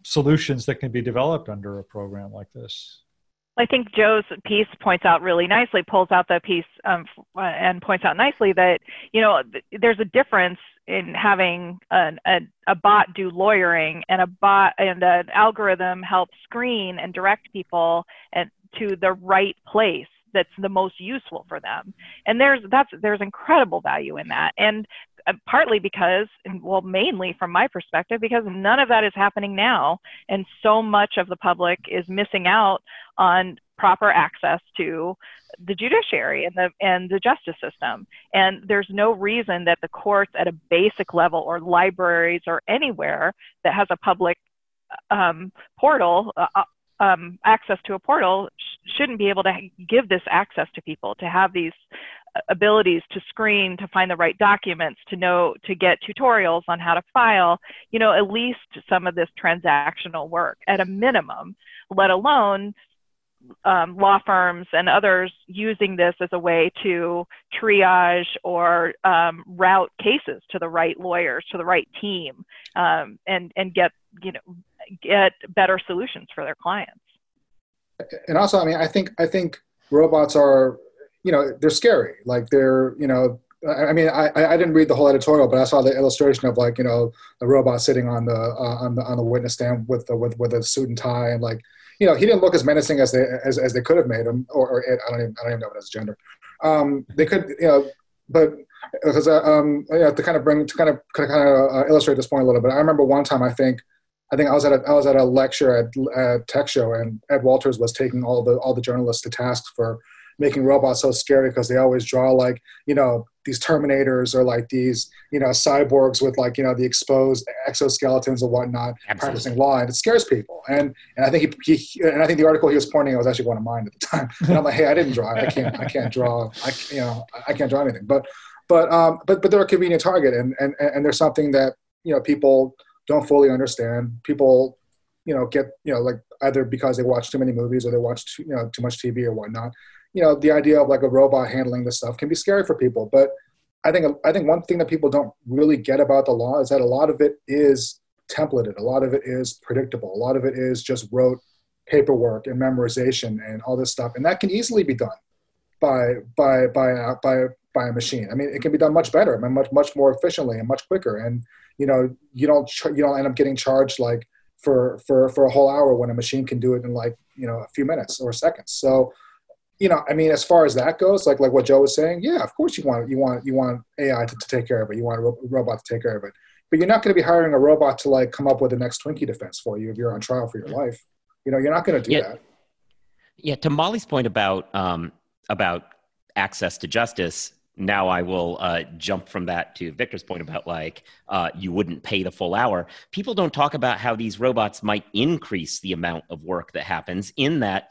solutions that can be developed under a program like this. I think Joe's piece points out really nicely, pulls out the piece um, and points out nicely that you know th- there's a difference in having an, a, a bot do lawyering and a bot and an algorithm help screen and direct people and to the right place that's the most useful for them. And there's that's there's incredible value in that. And uh, partly because well mainly from my perspective because none of that is happening now. And so much of the public is missing out on proper access to the judiciary and the and the justice system. And there's no reason that the courts at a basic level or libraries or anywhere that has a public um, portal uh, um, access to a portal sh- shouldn't be able to give this access to people to have these uh, abilities to screen to find the right documents to know to get tutorials on how to file you know at least some of this transactional work. At a minimum let alone um, law firms and others using this as a way to triage or um, route cases to the right lawyers, to the right team, um, and and get you know get better solutions for their clients. And also, I mean, I think I think robots are you know they're scary. Like they're you know I mean, I, I didn't read the whole editorial, but I saw the illustration of like you know the robot sitting on the uh, on the on the witness stand with the, with with a suit and tie and like you know, he didn't look as menacing as they as, as they could have made him, or, or it, I don't even I don't even know what his gender. Um, they could, you know, but because uh, um, yeah, to kind of bring to kind of kind of uh, illustrate this point a little bit. I remember one time I think I think I was at a, I was at a lecture at, at Tech Show, and Ed Walters was taking all the all the journalists to task for making robots so scary because they always draw like you know these terminators or like these you know cyborgs with like you know the exposed exoskeletons and whatnot Absolutely. practicing law and it scares people. And and i think he, he, and i think the article he was pointing at was actually one of mine at the time. And i'm like hey i didn't draw i can't i can't draw i you know i can't draw anything. But but um but but they're a convenient target and and and there's something that you know people don't fully understand. People you know get you know like either because they watch too many movies or they watch too, you know too much tv or whatnot. You know the idea of like a robot handling this stuff can be scary for people but i think i think one thing that people don't really get about the law is that a lot of it is templated. A lot of it is predictable. A lot of it is just rote paperwork and memorization and all this stuff and that can easily be done by by by by by a machine. I mean it can be done much better much much more efficiently and much quicker and you know you don't you don't end up getting charged like for for for a whole hour when a machine can do it in like you know a few minutes or seconds so you know, I mean, as far as that goes, like like what Joe was saying, yeah, of course you want you want you want AI to, to take care of it. You want a ro- robot to take care of it, but you're not going to be hiring a robot to like come up with the next Twinkie defense for you if you're on trial for your life. You know, you're not going to do yeah. that. Yeah. To Molly's point about um, about access to justice, now I will uh, jump from that to Victor's point about like uh, you wouldn't pay the full hour. People don't talk about how these robots might increase the amount of work that happens. In that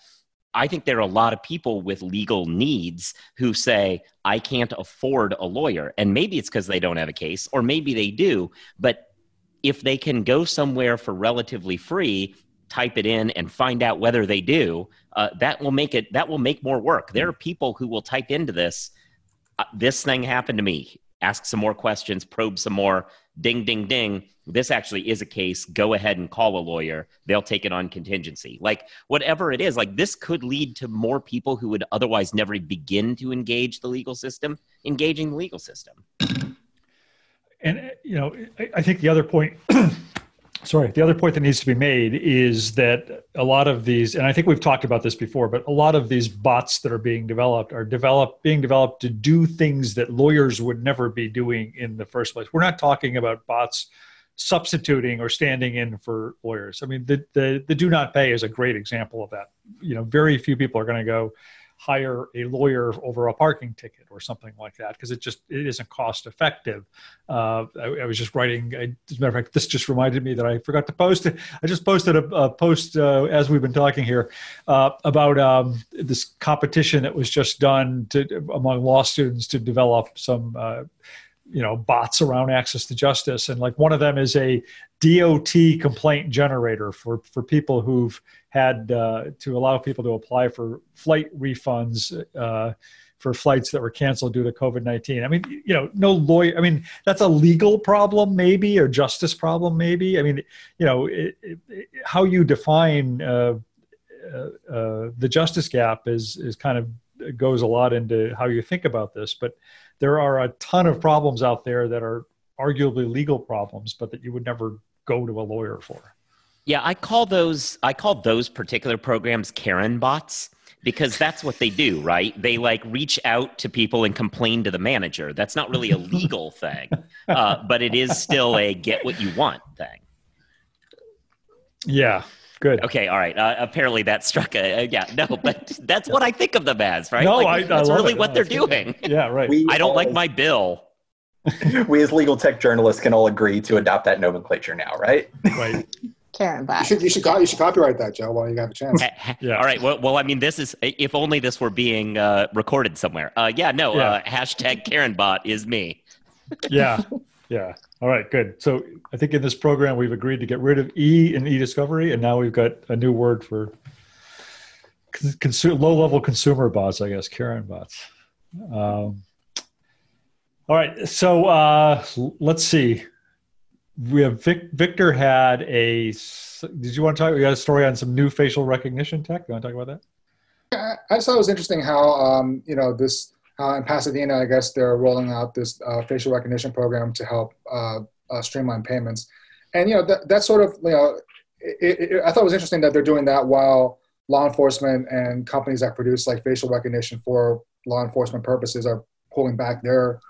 I think there are a lot of people with legal needs who say, I can't afford a lawyer. And maybe it's because they don't have a case, or maybe they do. But if they can go somewhere for relatively free, type it in and find out whether they do, uh, that will make it that will make more work. There are people who will type into this. Uh, this thing happened to me. Ask some more questions, probe some more. Ding, ding, ding. This actually is a case. Go ahead and call a lawyer. They'll take it on contingency. Like whatever it is, like this could lead to more people who would otherwise never begin to engage the legal system engaging the legal system. And you know, I, I think the other point sorry the other point that needs to be made is that a lot of these and i think we've talked about this before but a lot of these bots that are being developed are developed being developed to do things that lawyers would never be doing in the first place. We're not talking about bots substituting or standing in for lawyers. I mean the the, the do not pay is a great example of that. You know very few people are going to go hire a lawyer over a parking ticket or something like that because it just it isn't cost effective. Uh, I, I, was just writing. I, as a matter of fact, this just reminded me that I forgot to post it. I just posted a, a post uh, as we've been talking here uh, about um, this competition that was just done to, among law students to develop some uh, you know bots around access to justice. And like one of them is a dot complaint generator for for people who've had uh, to allow people to apply for flight refunds uh, for flights that were canceled due to covid-19 i mean you know no lawyer i mean that's a legal problem maybe or justice problem maybe. I mean you know it, it, how you define uh, uh, uh, the justice gap is is kind of goes a lot into how you think about this but there are a ton of problems out there that are arguably legal problems, but that you would never go to a lawyer for. Yeah, I call those I call those particular programs Karen bots because that's what they do, right? They like reach out to people and complain to the manager. That's not really a legal thing, uh, but it is still a get what you want thing. Yeah, Good. Okay. All right. Uh, apparently that struck a, uh, yeah. No, but that's what I think of them as, right? No, like, I, that's I really it. what no, they're doing. Yeah. Right. We I don't all, like my bill. we as legal tech journalists can all agree to adopt that nomenclature now, right? Right. Karen bye. You should, you should you should copyright that, Joe, while you have a chance. yeah. All right. Well, well, I mean, this is if only this were being uh, recorded somewhere. Uh, yeah. No. Yeah. Uh, hashtag Karen bot is me. Yeah. Yeah. All right, good. So I think in this program we've agreed to get rid of E in e-discovery, and now we've got a new word for consu- low-level consumer bots, I guess, Karen bots. Um, all right, so uh, let's see. We have Vic, Victor had a. Did you want to talk? We got a story on some new facial recognition tech. You want to talk about that? I just thought it was interesting how um, you know this uh, in Pasadena, I guess they're rolling out this uh, facial recognition program to help uh, uh streamline payments. And you know that that sort of you know, it, it, I thought it was interesting that they're doing that while law enforcement and companies that produce like facial recognition for law enforcement purposes are pulling back their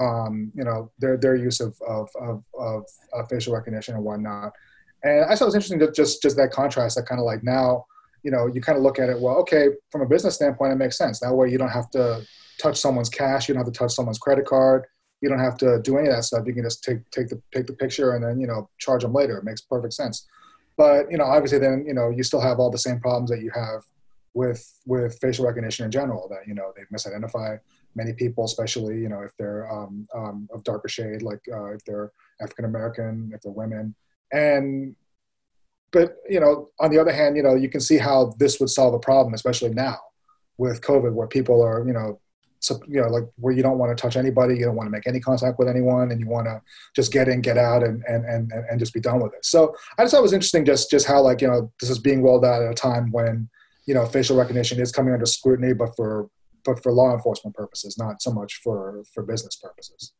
um, you know their their use of of, of, of facial recognition and whatnot. And I thought it was interesting that just just that contrast that kind of like now you know you kind of look at it well okay from a business standpoint it makes sense that way you don't have to touch someone's cash. You don't have to touch someone's credit card. You don't have to do any of that stuff. You can just take take the take the picture and then you know charge them later. It makes perfect sense. But you know, obviously, then you know you still have all the same problems that you have with with facial recognition in general. That you know they misidentify many people, especially you know if they're um, um, of darker shade, like uh, if they're African American, if they're women, and but you know on the other hand, you know you can see how this would solve a problem, especially now with COVID, where people are you know you know like where you don't want to touch anybody you don't want to make any contact with anyone and you want to just get in get out and and and, and just be done with it. So i just thought it was interesting just just how like you know this is being rolled out at a time when you know facial recognition is coming under scrutiny but for but for law enforcement purposes not so much for for business purposes.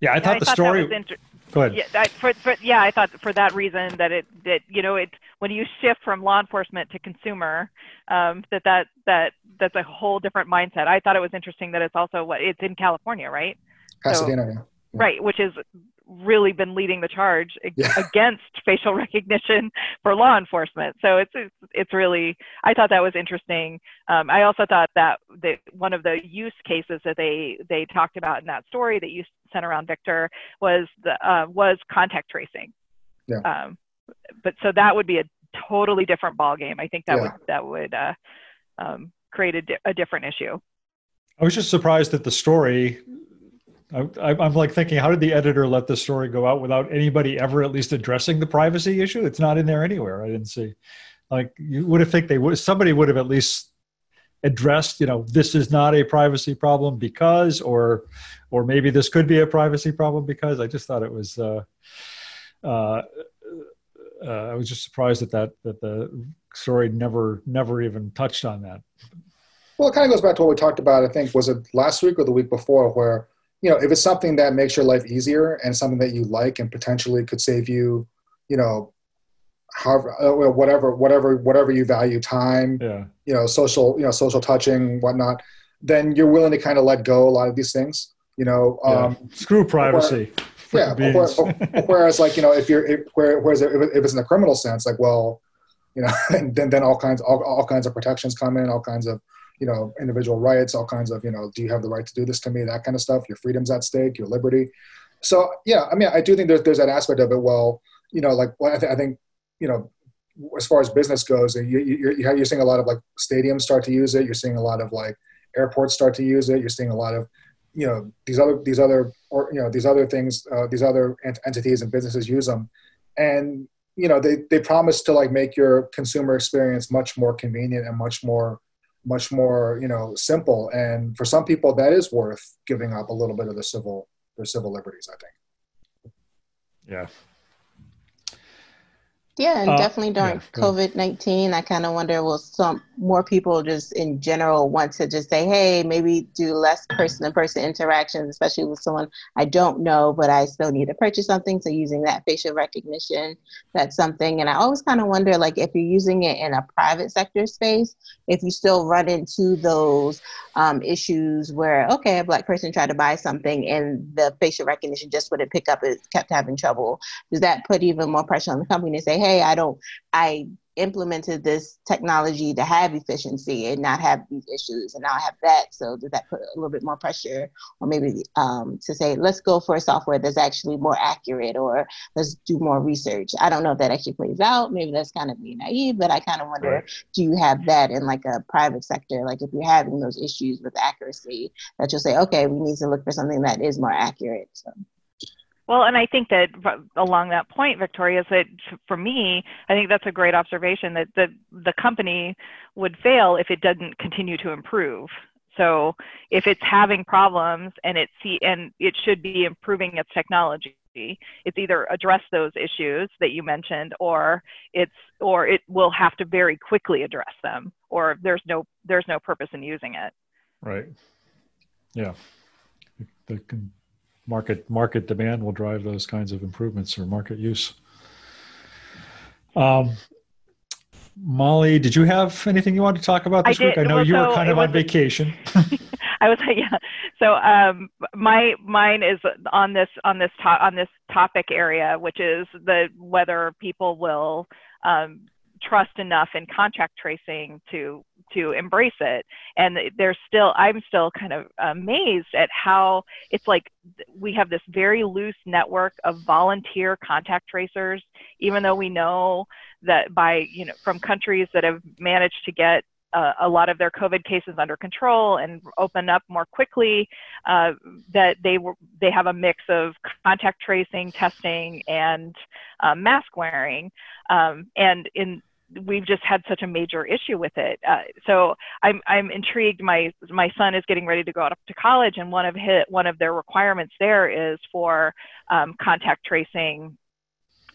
Yeah i thought yeah, the story inter- go ahead. Yeah, I, for, for, yeah i thought for that reason that it that you know it when you shift from law enforcement to consumer um, that that that that's a whole different mindset. I thought it was interesting that it's also what it's in California, right? Pasadena, so, yeah. Right, which is really been leading the charge yeah. against facial recognition for law enforcement. So it's, it's, it's really I thought that was interesting. Um, I also thought that that one of the use cases that they they talked about in that story that you sent around Victor was the uh, was contact tracing. Yeah. Um, but so that would be a totally different ball game. I think that yeah. would that would uh, um, create a, di- a different issue. I was just surprised at the story I, am like thinking, how did the editor let this story go out without anybody ever at least addressing the privacy issue? It's not in there anywhere. I didn't see. Like you would have think they would. Somebody would have at least addressed. You know, this is not a privacy problem because, or, or maybe this could be a privacy problem because. I just thought it was. Uh, uh, uh, I was just surprised at that that the story never never even touched on that. Well, it kind of goes back to what we talked about. I think was it last week or the week before, where you know if it's something that makes your life easier and something that you like and potentially could save you, you know, however, uh, whatever, whatever, whatever you value, time, yeah. you know, social, you know, social touching, whatnot, then you're willing to kind of let go a lot of these things. You know, um, yeah. screw privacy. Yeah. whereas, like you know, if you're, if, whereas if it's in a criminal sense, like well, you know, then then all kinds, all, all kinds of protections come in, all kinds of you know individual rights all kinds of you know do you have the right to do this to me that kind of stuff your freedom's at stake your liberty so yeah i mean i do think there's, there's that aspect of it well you know like well, I, th- I think you know as far as business goes you, you, you're, you're seeing a lot of like stadiums start to use it you're seeing a lot of like airports start to use it you're seeing a lot of you know these other these other or you know these other things uh, these other ent- entities and businesses use them. And you know they, they promise to like make your consumer experience much more convenient and much more much more you know simple. And for some people that is worth giving up a little bit of the civil their civil liberties i think. Yeah yeah, and uh, definitely during yeah, COVID 19, I kind of wonder will some more people just in general want to just say, hey, maybe do less person to person interactions, especially with someone I don't know, but I still need to purchase something. So using that facial recognition, that's something. And I always kind of wonder, like, if you're using it in a private sector space, if you still run into those um, issues where, okay, a black person tried to buy something and the facial recognition just wouldn't pick up, it kept having trouble. Does that put even more pressure on the company to say, hey, I don't, I implemented this technology to have efficiency and not have these issues and now I have that. So does that put a little bit more pressure or maybe um, to say let's go for a software that's actually more accurate or let's do more research? I don't know if that actually plays out. Maybe that's kind of being naive but i kind of wonder right. do you have that in like a private sector? Like if you're having those issues with accuracy that you'll say okay we need to look for something that is more accurate so well, and I think that along that point, Victoria, is that for me, I think that's a great observation that the, the company would fail if it doesn't continue to improve. So if it's having problems and it see and it should be improving its technology, it's either address those issues that you mentioned or it's or it will have to very quickly address them or there's no there's no purpose in using it. Right. Yeah. The, market market demand will drive those kinds of improvements or market use. Um, Molly, did you have anything you wanted to talk about this I week? Did. I know well, you so were kind of on vacation. I was like, yeah. So um, my mine is on this on this to- on this topic area, which is the whether people will um, trust enough in contact tracing to to embrace it and there's still i'm still kind of amazed at how it's like we have this very loose network of volunteer contact tracers even though we know that by you know from countries that have managed to get uh, a lot of their COVID cases under control and open up more quickly. Uh, that they were they have a mix of contact tracing, testing, and uh, mask wearing. Um, and in we've just had such a major issue with it. Uh, so I'm I'm intrigued. My my son is getting ready to go up to college, and one of his, one of their requirements there is for um, contact tracing.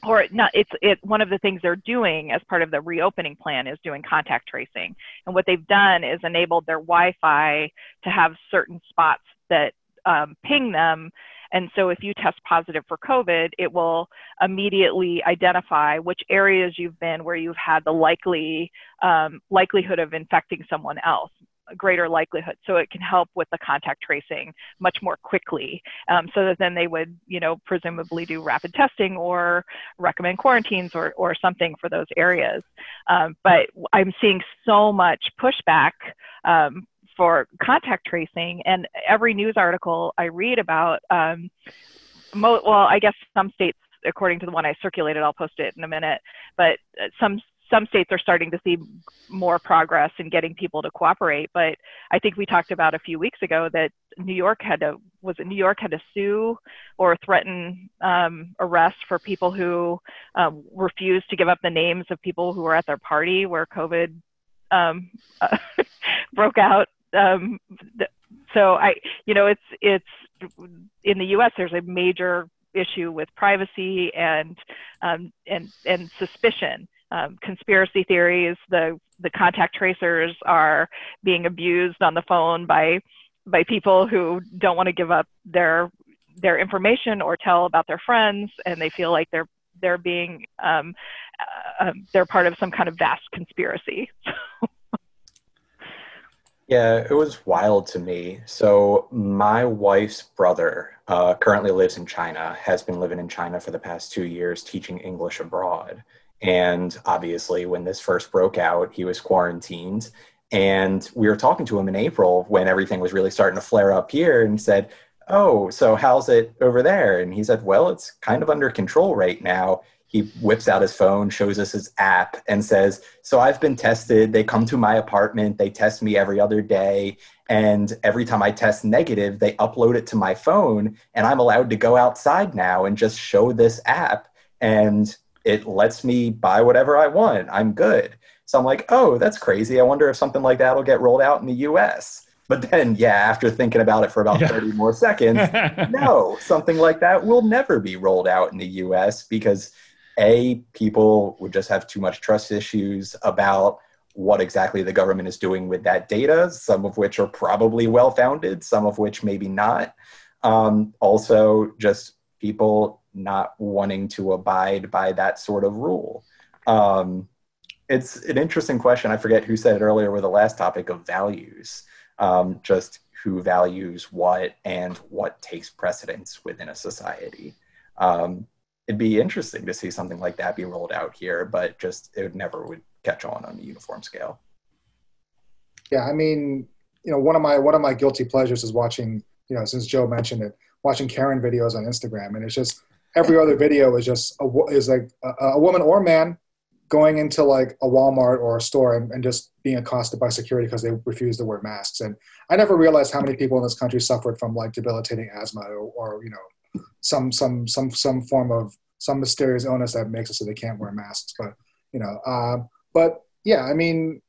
Or not, it's it. One of the things they're doing as part of the reopening plan is doing contact tracing, and what they've done is enabled their Wi-Fi to have certain spots that um, ping them and so if you test positive for COVID, it will immediately identify which areas you've been where you've had the likely um, likelihood of infecting someone else a greater likelihood. So it can help with the contact tracing much more quickly um, so that then they would you know presumably do rapid testing or recommend quarantines or, or something for those areas. Um, but i'm seeing so much pushback um, for contact tracing. And every news article I read about, um, mo- well, I guess some states, according to the one I circulated, I'll post it in a minute, but uh, some some states are starting to see more progress in getting people to cooperate. But I think we talked about a few weeks ago that New York had to was it New York had to sue or threaten um, arrest for people who um, refused to give up the names of people who were at their party where COVID um, uh, broke out. Um, so I, you know, it's it's in the U.S. There's a major issue with privacy and um, and and suspicion. Um, conspiracy theories. The the contact tracers are being abused on the phone by by people who don't want to give up their their information or tell about their friends, and they feel like they're they're being um, uh, um, they're part of some kind of vast conspiracy. yeah, it was wild to me. So my wife's brother uh, currently lives in China. Has been living in China for the past two years, teaching English abroad. And obviously, when this first broke out, he was quarantined and we were talking to him in April when everything was really starting to flare up here and said, Oh, so how's it over there? And he said, Well, it's kind of under control right now. He whips out his phone, shows us his app, and says, So I've been tested. They come to my apartment, they test me every other day. And every time I test negative, they upload it to my phone, and I'm allowed to go outside now and just show this app. And it lets me buy whatever I want. I'm good. So I'm like, oh, that's crazy. I wonder if something like that will get rolled out in the US. But then, yeah, after thinking about it for about yeah. 30 more seconds, no, something like that will never be rolled out in the US because A, people would just have too much trust issues about what exactly the government is doing with that data, some of which are probably well founded, some of which maybe not. Um, also, just people not wanting to abide by that sort of rule. Um, it's an interesting question. I forget who said it earlier with the last topic of values. Um, just who values what and what takes precedence within a society. Um, it'd be interesting to see something like that be rolled out here, but just it never would catch on on a uniform scale. Yeah, I mean, you know, one of my one of my guilty pleasures is watching. You know, since Joe mentioned it, watching Karen videos on Instagram, and it's just every other video is just a, is like a, a woman or man going into like a Walmart or a store and, and just being accosted by security because they refuse to wear masks. And I never realized how many people in this country suffered from like debilitating asthma or, or you know, some, some, some, some form of some mysterious illness that makes it so they can't wear masks. But, you know, uh, but yeah, I mean,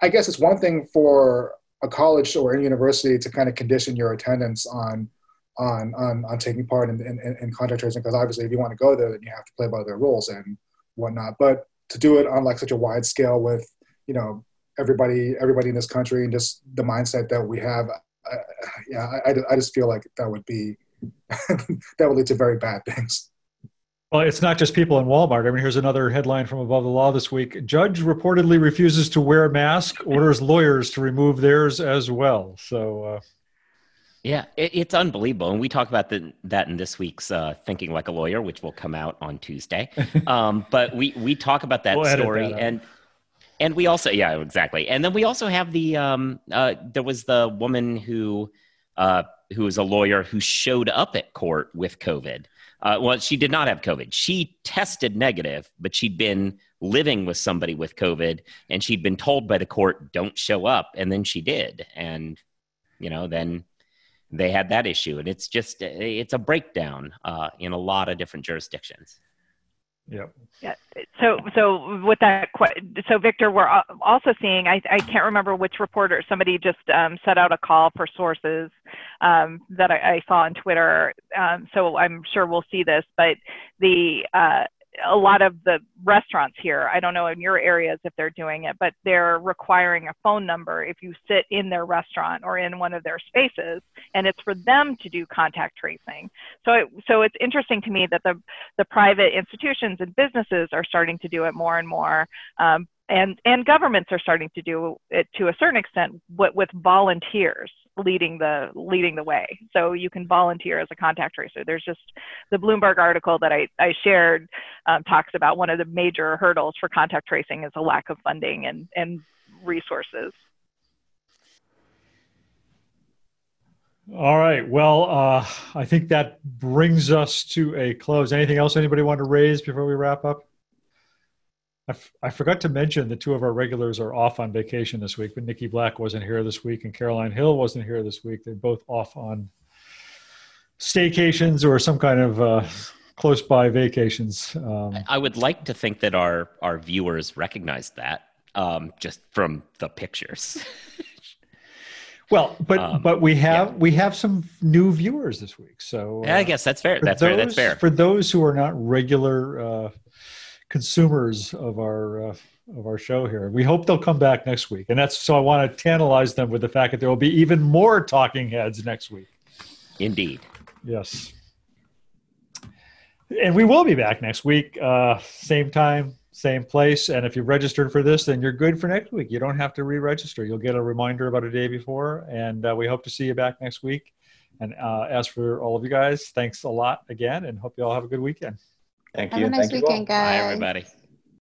I guess it's one thing for a college or a university to kind of condition your attendance on, on, on, on taking part in, in, in contact tracing because obviously if you want to go there, then you have to play by their rules and whatnot. But to do it on like such a wide scale with you know everybody everybody in this country and just the mindset that we have yeah I, I just feel like that would be that would lead to very bad things well, it's not just people in Walmart. I mean, here's another headline from Above the Law this week. Judge reportedly refuses to wear mask, orders lawyers to remove theirs as well. So, uh, yeah, it, it's unbelievable, and we talk about the, that in this week's uh, "Thinking Like a Lawyer," which will come out on Tuesday. Um, but we we talk about that we'll story, that and and we also yeah exactly, and then we also have the um, uh, there was the woman who uh, who was a lawyer who showed up at court with COVID. Uh, well, she did not have COVID. She tested negative, but she'd been living with somebody with COVID, and she'd been told by the court, "Don't show up," and then she did, and you know then they had that issue, and it's just it's a breakdown uh, in a lot of different jurisdictions. Yep. Yeah. So, so with that, so Victor, we're also seeing. I, I can't remember which reporter. Somebody just um, set out a call for sources um, that I, I, saw on Twitter. Um, so I'm sure we'll see this, but the uh, a lot of the restaurants here, I don't know in your areas if they're doing it, but they're requiring a phone number if you sit in their restaurant or in one of their spaces, and it's for them to do contact tracing. So, it, so it's interesting to me that the the private institutions and businesses are starting to do it more and more, um, and and governments are starting to do it to a certain extent with, with volunteers leading the leading the way. So you can volunteer as a contact tracer. There's just the bloomberg article that i, I shared um, talks about one of the major hurdles for contact tracing is a lack of funding and and resources. All right. Well uh, i think that brings us to a close. Anything else anybody want to raise before we wrap up I, f- I forgot to mention the two of our regulars are off on vacation this week, but Niki Black wasn't here this week and Caroline Hill wasn't here this week. They're both off on staycations or some kind of uh, close by vacations. Um, I would like to think that our our viewers recognize that um, just from the pictures. well, but um, but we have yeah. we have some new viewers this week, so uh, yeah, I guess that's fair. That's those, fair. That's fair for those who are not regular uh, consumers of our. Uh, of our show here. We hope they'll come back next week. And that's so I want to tantalize them with the fact that there will be even more talking heads next week. Indeed. Yes. And we will be back next week, uh, same time, same place. And if you've registered for this, then you're good for next week. You don't have to re register. You'll get a reminder about a day before. And uh, we hope to see you back next week. And uh, as for all of you guys, thanks a lot again and hope you all have a good weekend. Thank you. Have a nice Thank weekend, guys. Bye, everybody.